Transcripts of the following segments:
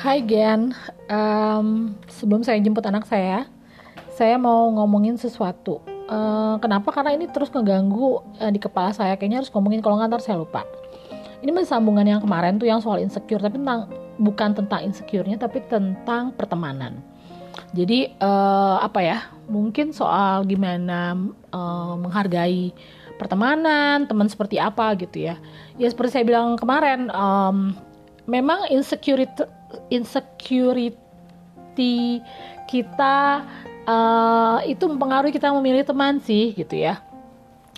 Hai Gen, um, sebelum saya jemput anak saya, saya mau ngomongin sesuatu. Uh, kenapa? Karena ini terus ngeganggu uh, di kepala saya. Kayaknya harus ngomongin kalau nggak ntar saya lupa. Ini masih sambungan yang kemarin tuh yang soal insecure, tapi tentang bukan tentang insecure-nya, tapi tentang pertemanan. Jadi uh, apa ya? Mungkin soal gimana uh, menghargai pertemanan, teman seperti apa gitu ya. Ya seperti saya bilang kemarin, um, memang insecurity insecurity kita uh, itu mempengaruhi kita memilih teman sih gitu ya.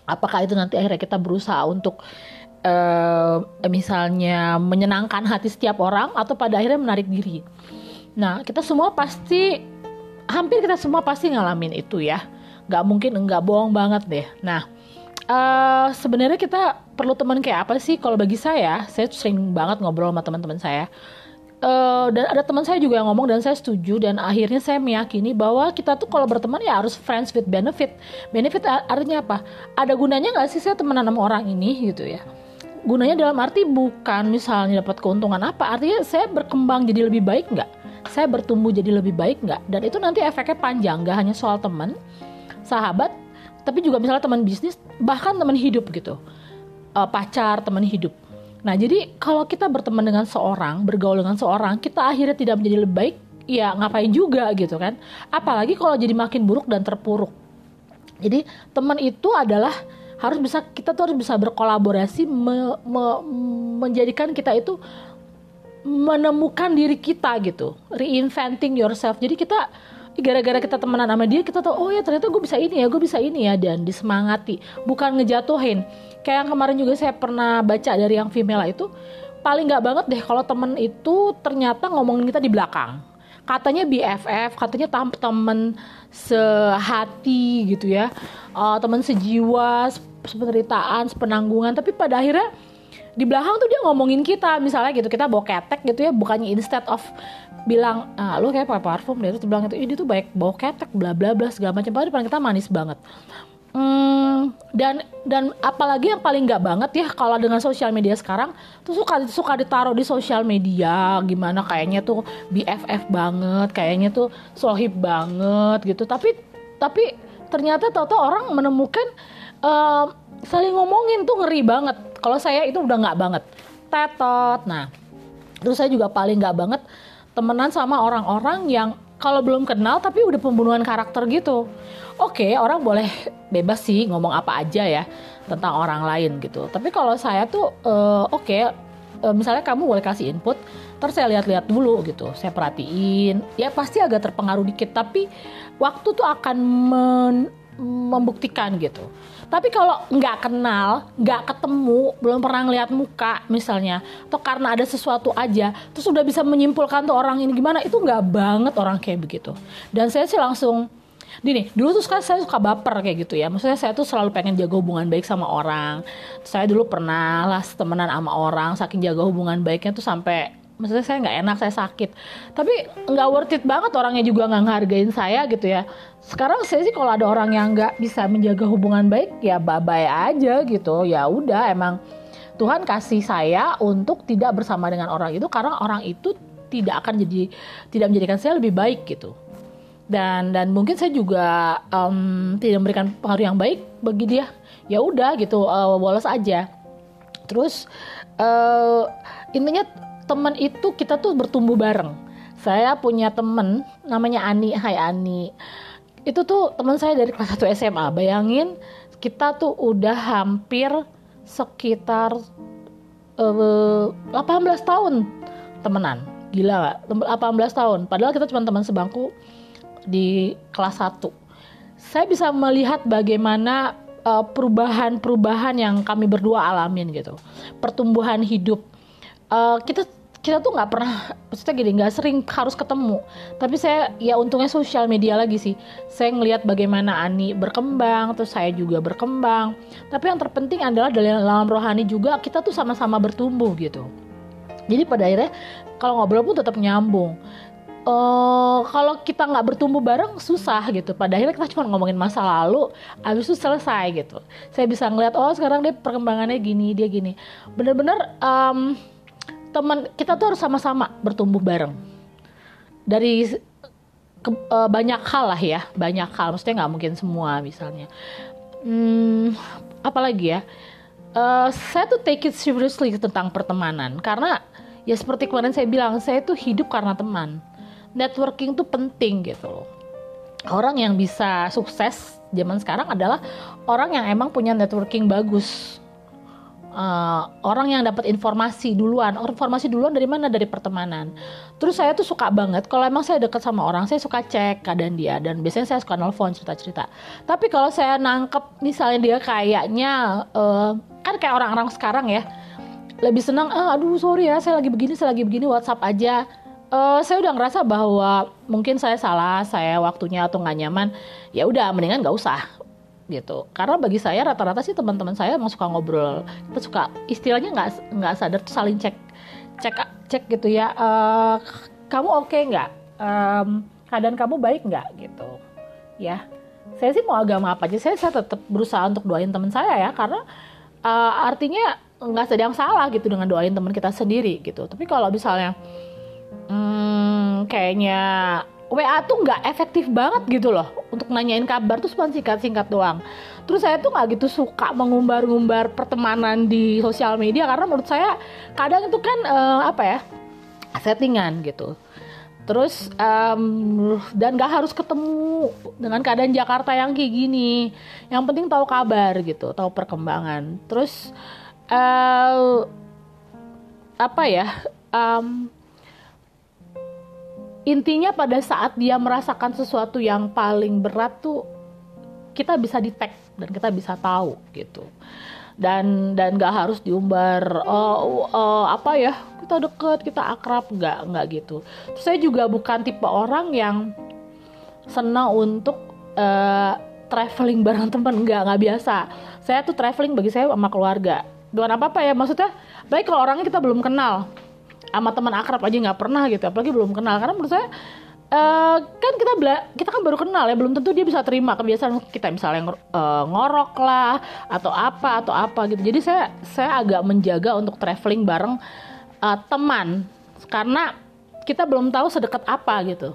Apakah itu nanti akhirnya kita berusaha untuk uh, misalnya menyenangkan hati setiap orang atau pada akhirnya menarik diri? Nah kita semua pasti hampir kita semua pasti ngalamin itu ya. Nggak mungkin nggak bohong banget deh. Nah uh, sebenarnya kita perlu teman kayak apa sih? Kalau bagi saya saya sering banget ngobrol sama teman-teman saya uh, dan ada teman saya juga yang ngomong dan saya setuju dan akhirnya saya meyakini bahwa kita tuh kalau berteman ya harus friends with benefit. Benefit artinya apa? Ada gunanya nggak sih saya temenan sama orang ini gitu ya? Gunanya dalam arti bukan misalnya dapat keuntungan apa, artinya saya berkembang jadi lebih baik nggak? Saya bertumbuh jadi lebih baik nggak? Dan itu nanti efeknya panjang, nggak hanya soal teman, sahabat, tapi juga misalnya teman bisnis, bahkan teman hidup gitu, uh, pacar, teman hidup Nah, jadi kalau kita berteman dengan seorang, bergaul dengan seorang, kita akhirnya tidak menjadi lebih baik, ya ngapain juga gitu kan. Apalagi kalau jadi makin buruk dan terpuruk. Jadi, teman itu adalah harus bisa kita tuh harus bisa berkolaborasi me, me, menjadikan kita itu menemukan diri kita gitu, reinventing yourself. Jadi kita gara-gara kita temenan sama dia kita tahu oh ya ternyata gue bisa ini ya gue bisa ini ya. Dan disemangati bukan ngejatuhin. Kayak yang kemarin juga saya pernah baca dari yang female itu paling nggak banget deh kalau temen itu ternyata ngomongin kita di belakang. Katanya BFF katanya temen sehati gitu ya. Uh, temen sejiwa sependeritaan sepenanggungan. Tapi pada akhirnya di belakang tuh dia ngomongin kita misalnya gitu kita bawa ketek gitu ya bukannya instead of bilang ah, lu kayak pakai parfum deh. Terus bilang itu ini tuh baik bawa ketek bla bla bla segala macam. Padahal kita manis banget. Hmm, dan dan apalagi yang paling nggak banget ya kalau dengan sosial media sekarang tuh suka suka ditaruh di sosial media gimana kayaknya tuh BFF banget kayaknya tuh sohib banget gitu. Tapi tapi ternyata tahu-tahu orang menemukan uh, saling ngomongin tuh ngeri banget. Kalau saya itu udah nggak banget. Tetot. Nah terus saya juga paling nggak banget temenan sama orang-orang yang kalau belum kenal tapi udah pembunuhan karakter gitu. Oke okay, orang boleh bebas sih ngomong apa aja ya tentang orang lain gitu. Tapi kalau saya tuh uh, oke okay, uh, eh, misalnya kamu boleh kasih input terus saya lihat-lihat dulu gitu. Saya perhatiin. Ya pasti agak terpengaruh dikit tapi waktu tuh akan men membuktikan gitu. Tapi kalau nggak kenal, nggak ketemu, belum pernah ngeliat muka misalnya, atau karena ada sesuatu aja, terus udah bisa menyimpulkan tuh orang ini gimana, itu nggak banget orang kayak begitu. Dan saya sih langsung Gini, dulu tuh saya suka baper kayak gitu ya. Maksudnya saya tuh selalu pengen jaga hubungan baik sama orang. Saya dulu pernah lah temenan sama orang, saking jaga hubungan baiknya tuh sampai maksudnya saya nggak enak saya sakit. Tapi nggak worth it banget orangnya juga nggak ngehargain saya gitu ya. Sekarang saya sih kalau ada orang yang nggak bisa menjaga hubungan baik ya bye bye aja gitu. Ya udah emang Tuhan kasih saya untuk tidak bersama dengan orang itu karena orang itu tidak akan jadi tidak menjadikan saya lebih baik gitu. Dan dan mungkin saya juga um, tidak memberikan pengaruh yang baik bagi dia. Ya udah gitu uh, bolos aja. Terus uh, intinya teman itu kita tuh bertumbuh bareng. Saya punya temen namanya Ani. Hai Ani. Itu tuh teman saya dari kelas 1 SMA bayangin kita tuh udah hampir sekitar uh, eh, 18 tahun temenan. Gila gak 18 tahun. Padahal kita cuma teman sebangku di kelas 1 saya bisa melihat bagaimana uh, perubahan-perubahan yang kami berdua alamin gitu. Pertumbuhan hidup uh, kita kita tuh nggak pernah maksudnya gini nggak sering harus ketemu tapi saya ya untungnya sosial media lagi sih saya ngelihat bagaimana Ani berkembang terus saya juga berkembang tapi yang terpenting adalah dalam rohani juga kita tuh sama-sama bertumbuh gitu jadi pada akhirnya kalau ngobrol pun tetap nyambung uh, kalau kita nggak bertumbuh bareng susah gitu. Pada akhirnya kita cuma ngomongin masa lalu, abis itu selesai gitu. Saya bisa ngeliat oh sekarang dia perkembangannya gini, dia gini. Bener-bener teman kita tuh harus sama-sama bertumbuh bareng. Dari ke, uh, banyak hal lah ya banyak hal. Maksudnya nggak mungkin semua misalnya. Hmm, apalagi ya? Uh, saya tuh take it seriously tentang pertemanan. Karena ya seperti kemarin saya bilang saya tuh hidup karena teman. Networking tuh penting gitu loh. Orang yang bisa sukses zaman sekarang adalah orang yang emang punya networking bagus uh, orang yang dapat informasi duluan. Informasi duluan dari mana? Dari pertemanan. Terus saya tuh suka banget kalau emang saya deket sama orang saya suka cek keadaan dia. Dan biasanya saya suka nelfon cerita-cerita. Tapi kalau saya nangkep misalnya dia kayaknya uh, kan kayak orang-orang sekarang ya lebih senang ah, aduh sorry ya saya lagi begini saya lagi begini WhatsApp aja. Uh, saya udah ngerasa bahwa mungkin saya salah saya waktunya atau nggak nyaman. Ya udah mendingan nggak usah gitu. Karena bagi saya rata-rata sih teman-teman saya emang suka ngobrol. Suka istilahnya nggak nggak sadar tuh saling cek cek cek gitu ya uh, kamu oke okay nggak? Um, keadaan kamu baik nggak? Gitu. Ya saya sih mau agama apa aja saya saya tetap berusaha untuk doain teman saya ya karena uh, artinya nggak sedang salah gitu dengan doain teman kita sendiri gitu. Tapi kalau misalnya hmm, kayaknya WA tuh nggak efektif banget gitu loh untuk nanyain kabar tuh cuma singkat-singkat doang. Terus saya tuh nggak gitu suka mengumbar-ngumbar pertemanan di sosial media karena menurut saya kadang itu kan uh, apa ya settingan gitu. Terus um, dan gak harus ketemu dengan keadaan Jakarta yang kayak gini. Yang penting tahu kabar gitu, tahu perkembangan. Terus uh, apa ya? Um, intinya pada saat dia merasakan sesuatu yang paling berat tuh kita bisa detect dan kita bisa tahu gitu. Dan dan nggak harus diumbar oh, oh apa ya kita deket kita akrab. Nggak nggak gitu. Terus saya juga bukan tipe orang yang senang untuk uh, traveling bareng teman nggak nggak biasa. Saya tuh traveling bagi saya sama keluarga. Dengan apa apa ya maksudnya baik kalau orangnya kita belum kenal sama teman akrab aja nggak pernah gitu apalagi belum kenal. Karena menurut saya Uh, kan kita bela kita kan baru kenal ya belum tentu dia bisa terima kebiasaan kita misalnya uh, ngorok lah atau apa atau apa gitu. Jadi saya saya agak menjaga untuk traveling bareng uh, teman. Karena kita belum tahu sedekat apa gitu.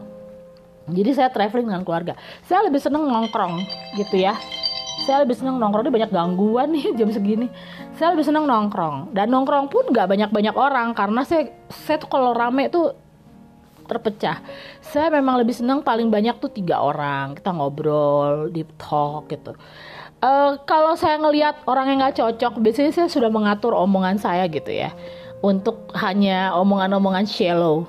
Jadi saya traveling dengan keluarga. Saya lebih seneng nongkrong gitu ya saya lebih seneng nongkrong ini banyak gangguan nih jam segini. Saya lebih seneng nongkrong. Dan nongkrong pun nggak banyak banyak orang karena saya saya tuh kalau rame tuh terpecah. Saya memang lebih seneng paling banyak tuh tiga orang kita ngobrol deep talk gitu. Uh, kalau saya ngelihat orang yang nggak cocok biasanya saya sudah mengatur omongan saya gitu ya. Untuk hanya omongan-omongan shallow.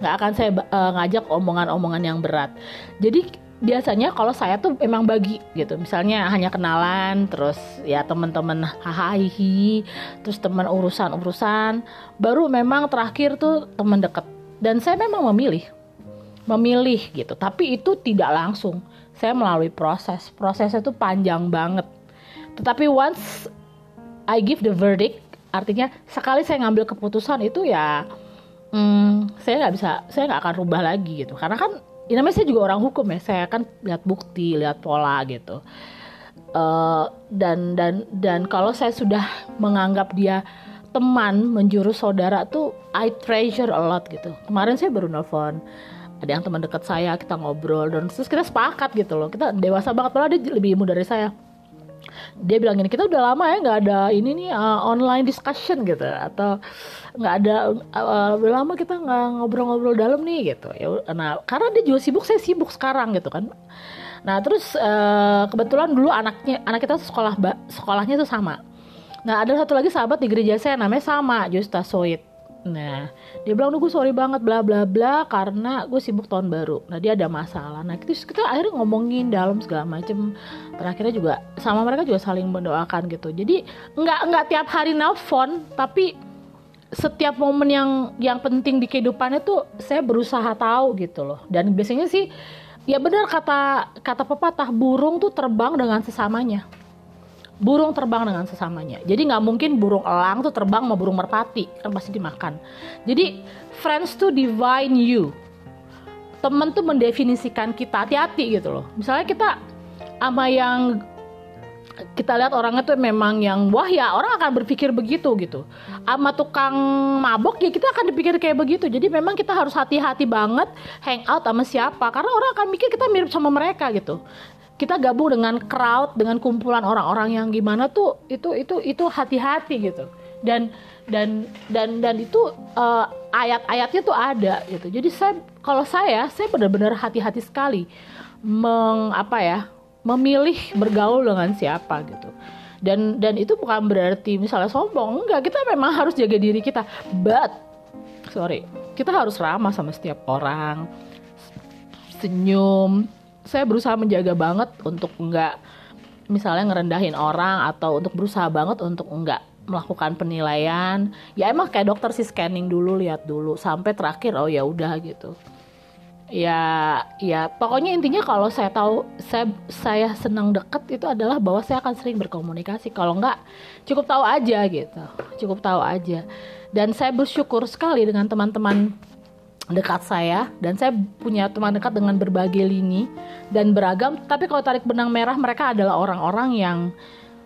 Nggak akan saya uh, ngajak omongan-omongan yang berat. Jadi biasanya kalau saya tuh emang bagi gitu. Misalnya hanya kenalan terus ya teman-teman hahaha terus teman urusan-urusan baru memang terakhir tuh teman deket. Dan saya memang memilih memilih gitu. Tapi itu tidak langsung. Saya melalui proses. Prosesnya tuh panjang banget. Tetapi once I give the verdict artinya sekali saya ngambil keputusan itu ya hmm, saya nggak bisa saya nggak akan rubah lagi gitu. Karena kan ya namanya saya juga orang hukum ya. Saya kan lihat bukti lihat pola gitu. Uh, dan dan dan kalau saya sudah menganggap dia teman menjurus saudara tuh I treasure a lot gitu. Kemarin saya baru nelfon ada yang teman dekat saya kita ngobrol dan terus kita sepakat gitu loh. Kita dewasa banget padahal dia lebih muda dari saya dia bilang gini kita udah lama ya nggak ada ini nih uh, online discussion gitu atau nggak ada uh, udah lama kita nggak ngobrol-ngobrol dalam nih gitu. Ya nah karena dia juga sibuk saya sibuk sekarang gitu kan. Nah terus uh, kebetulan dulu anaknya anak kita sekolah sekolahnya tuh sama. Nah ada satu lagi sahabat di gereja saya namanya sama Justa Soit Nah, dia bilang, gue sorry banget bla bla bla karena gue sibuk tahun baru. Nah, dia ada masalah. Nah, kita, kita akhirnya ngomongin dalam segala macem. Terakhirnya juga sama mereka juga saling mendoakan gitu. Jadi nggak nggak tiap hari nelfon, tapi setiap momen yang yang penting di kehidupannya tuh saya berusaha tahu gitu loh. Dan biasanya sih ya benar kata kata pepatah burung tuh terbang dengan sesamanya burung terbang dengan sesamanya. Jadi nggak mungkin burung elang tuh terbang sama burung merpati, kan pasti dimakan. Jadi friends to divine you. Temen tuh mendefinisikan kita hati-hati gitu loh. Misalnya kita sama yang kita lihat orangnya tuh memang yang wah ya orang akan berpikir begitu gitu sama tukang mabok ya kita akan dipikir kayak begitu jadi memang kita harus hati-hati banget hang out sama siapa karena orang akan mikir kita mirip sama mereka gitu kita gabung dengan crowd dengan kumpulan orang-orang yang gimana tuh itu itu itu hati-hati gitu. Dan dan dan dan itu uh, ayat-ayatnya tuh ada gitu. Jadi saya kalau saya saya benar-benar hati-hati sekali meng apa ya memilih bergaul dengan siapa gitu. Dan dan itu bukan berarti misalnya sombong enggak. Kita memang harus jaga diri kita. But sorry kita harus ramah sama setiap orang senyum saya berusaha menjaga banget untuk enggak misalnya ngerendahin orang atau untuk berusaha banget untuk enggak melakukan penilaian. Ya emang kayak dokter sih scanning dulu lihat dulu sampai terakhir oh ya udah gitu. Ya ya pokoknya intinya kalau saya tahu saya saya senang deket itu adalah bahwa saya akan sering berkomunikasi. Kalau enggak cukup tahu aja gitu cukup tahu aja. Dan saya bersyukur sekali dengan teman-teman dekat saya dan saya punya teman dekat dengan berbagai lini dan beragam tapi kalau tarik benang merah mereka adalah orang-orang yang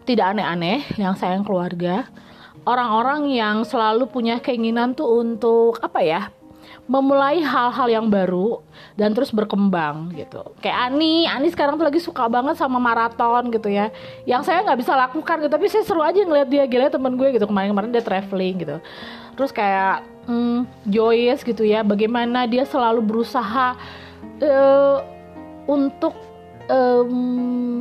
tidak aneh-aneh yang sayang keluarga orang-orang yang selalu punya keinginan tuh untuk apa ya memulai hal-hal yang baru dan terus berkembang gitu. Kayak Ani, Ani sekarang tuh lagi suka banget sama maraton gitu ya. Yang saya nggak bisa lakukan gitu, tapi saya seru aja ngeliat dia gila temen gue gitu kemarin-kemarin dia traveling gitu. Terus kayak hmm, Joyce gitu ya, bagaimana dia selalu berusaha uh, untuk um,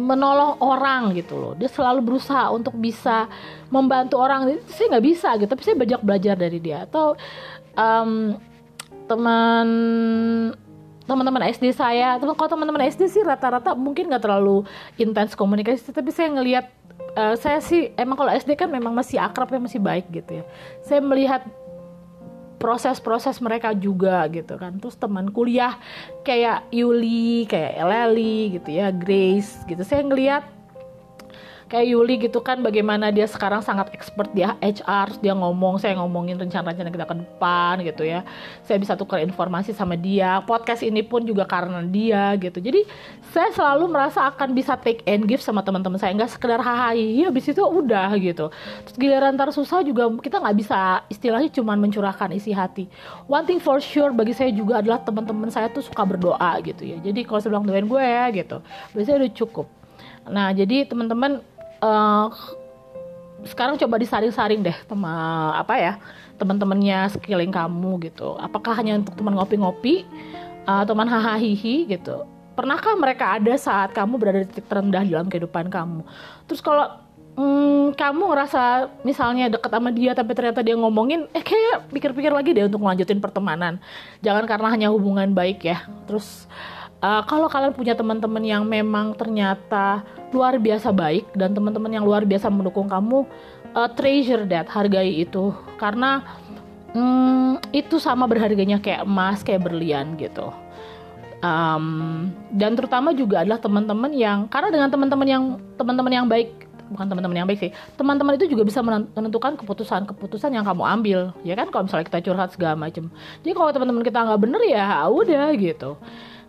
menolong orang gitu loh. Dia selalu berusaha untuk bisa membantu orang. Saya nggak bisa gitu, tapi saya banyak belajar dari dia. Atau um, teman teman-teman SD saya teman kalau teman-teman SD sih rata-rata mungkin nggak terlalu intens komunikasi tapi saya ngelihat uh, saya sih emang kalau SD kan memang masih akrab ya masih baik gitu ya saya melihat proses-proses mereka juga gitu kan. Terus teman kuliah kayak Yuli kayak Eleli gitu ya Grace gitu. Saya ngelihat kayak Yuli gitu kan bagaimana dia sekarang sangat expert dia HR dia ngomong saya ngomongin rencana-rencana kita ke depan gitu ya. Saya bisa tukar informasi sama dia. Podcast ini pun juga karena dia gitu. Jadi saya selalu merasa akan bisa take and give sama teman-teman saya. Nggak sekedar hahaha habis itu udah gitu. Terus giliran ntar susah juga kita nggak bisa istilahnya cuma mencurahkan isi hati. One thing for sure bagi saya juga adalah teman-teman saya tuh suka berdoa gitu ya. Jadi kalau saya bilang doain gue ya gitu biasanya udah cukup. Nah, jadi teman-teman uh, sekarang coba disaring-saring deh teman apa ya teman-temannya sekeliling kamu gitu. Apakah hanya untuk teman ngopi-ngopi uh, teman hahaha gitu? Pernahkah mereka ada saat kamu berada di titik terendah dalam kehidupan kamu? Terus kalau hmm, kamu ngerasa misalnya deket sama dia tapi ternyata dia ngomongin eh kayak pikir-pikir lagi deh untuk melanjutin pertemanan. Jangan karena hanya hubungan baik ya. Terus uh, kalau kalian punya teman-teman yang memang ternyata luar biasa baik dan teman-teman yang luar biasa mendukung kamu uh, treasure that hargai itu. Karena um, itu sama berharganya kayak emas kayak berlian gitu. Um, dan terutama juga adalah teman-teman yang karena dengan teman-teman yang teman-teman yang baik bukan teman-teman yang baik sih teman-teman itu juga bisa menentukan keputusan-keputusan yang kamu ambil. Ya kan? Kalau misalnya kita curhat segala macam jadi kalau teman-teman kita nggak bener ya udah gitu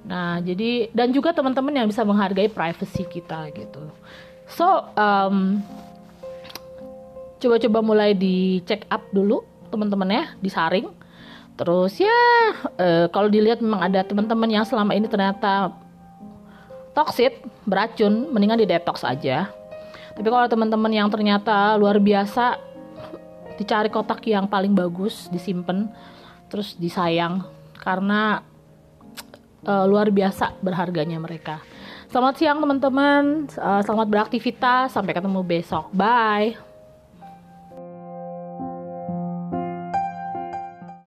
Nah, jadi dan juga teman-teman yang bisa menghargai privacy kita gitu. So, um, coba-coba mulai di check up dulu teman-teman ya, disaring. Terus ya, uh, kalau dilihat memang ada teman-teman yang selama ini ternyata toxic, beracun, mendingan di detox aja. Tapi kalau teman-teman yang ternyata luar biasa, dicari kotak yang paling bagus, disimpan, terus disayang karena uh, luar biasa berharganya mereka. Selamat siang teman-teman, uh, selamat beraktivitas, sampai ketemu besok, bye.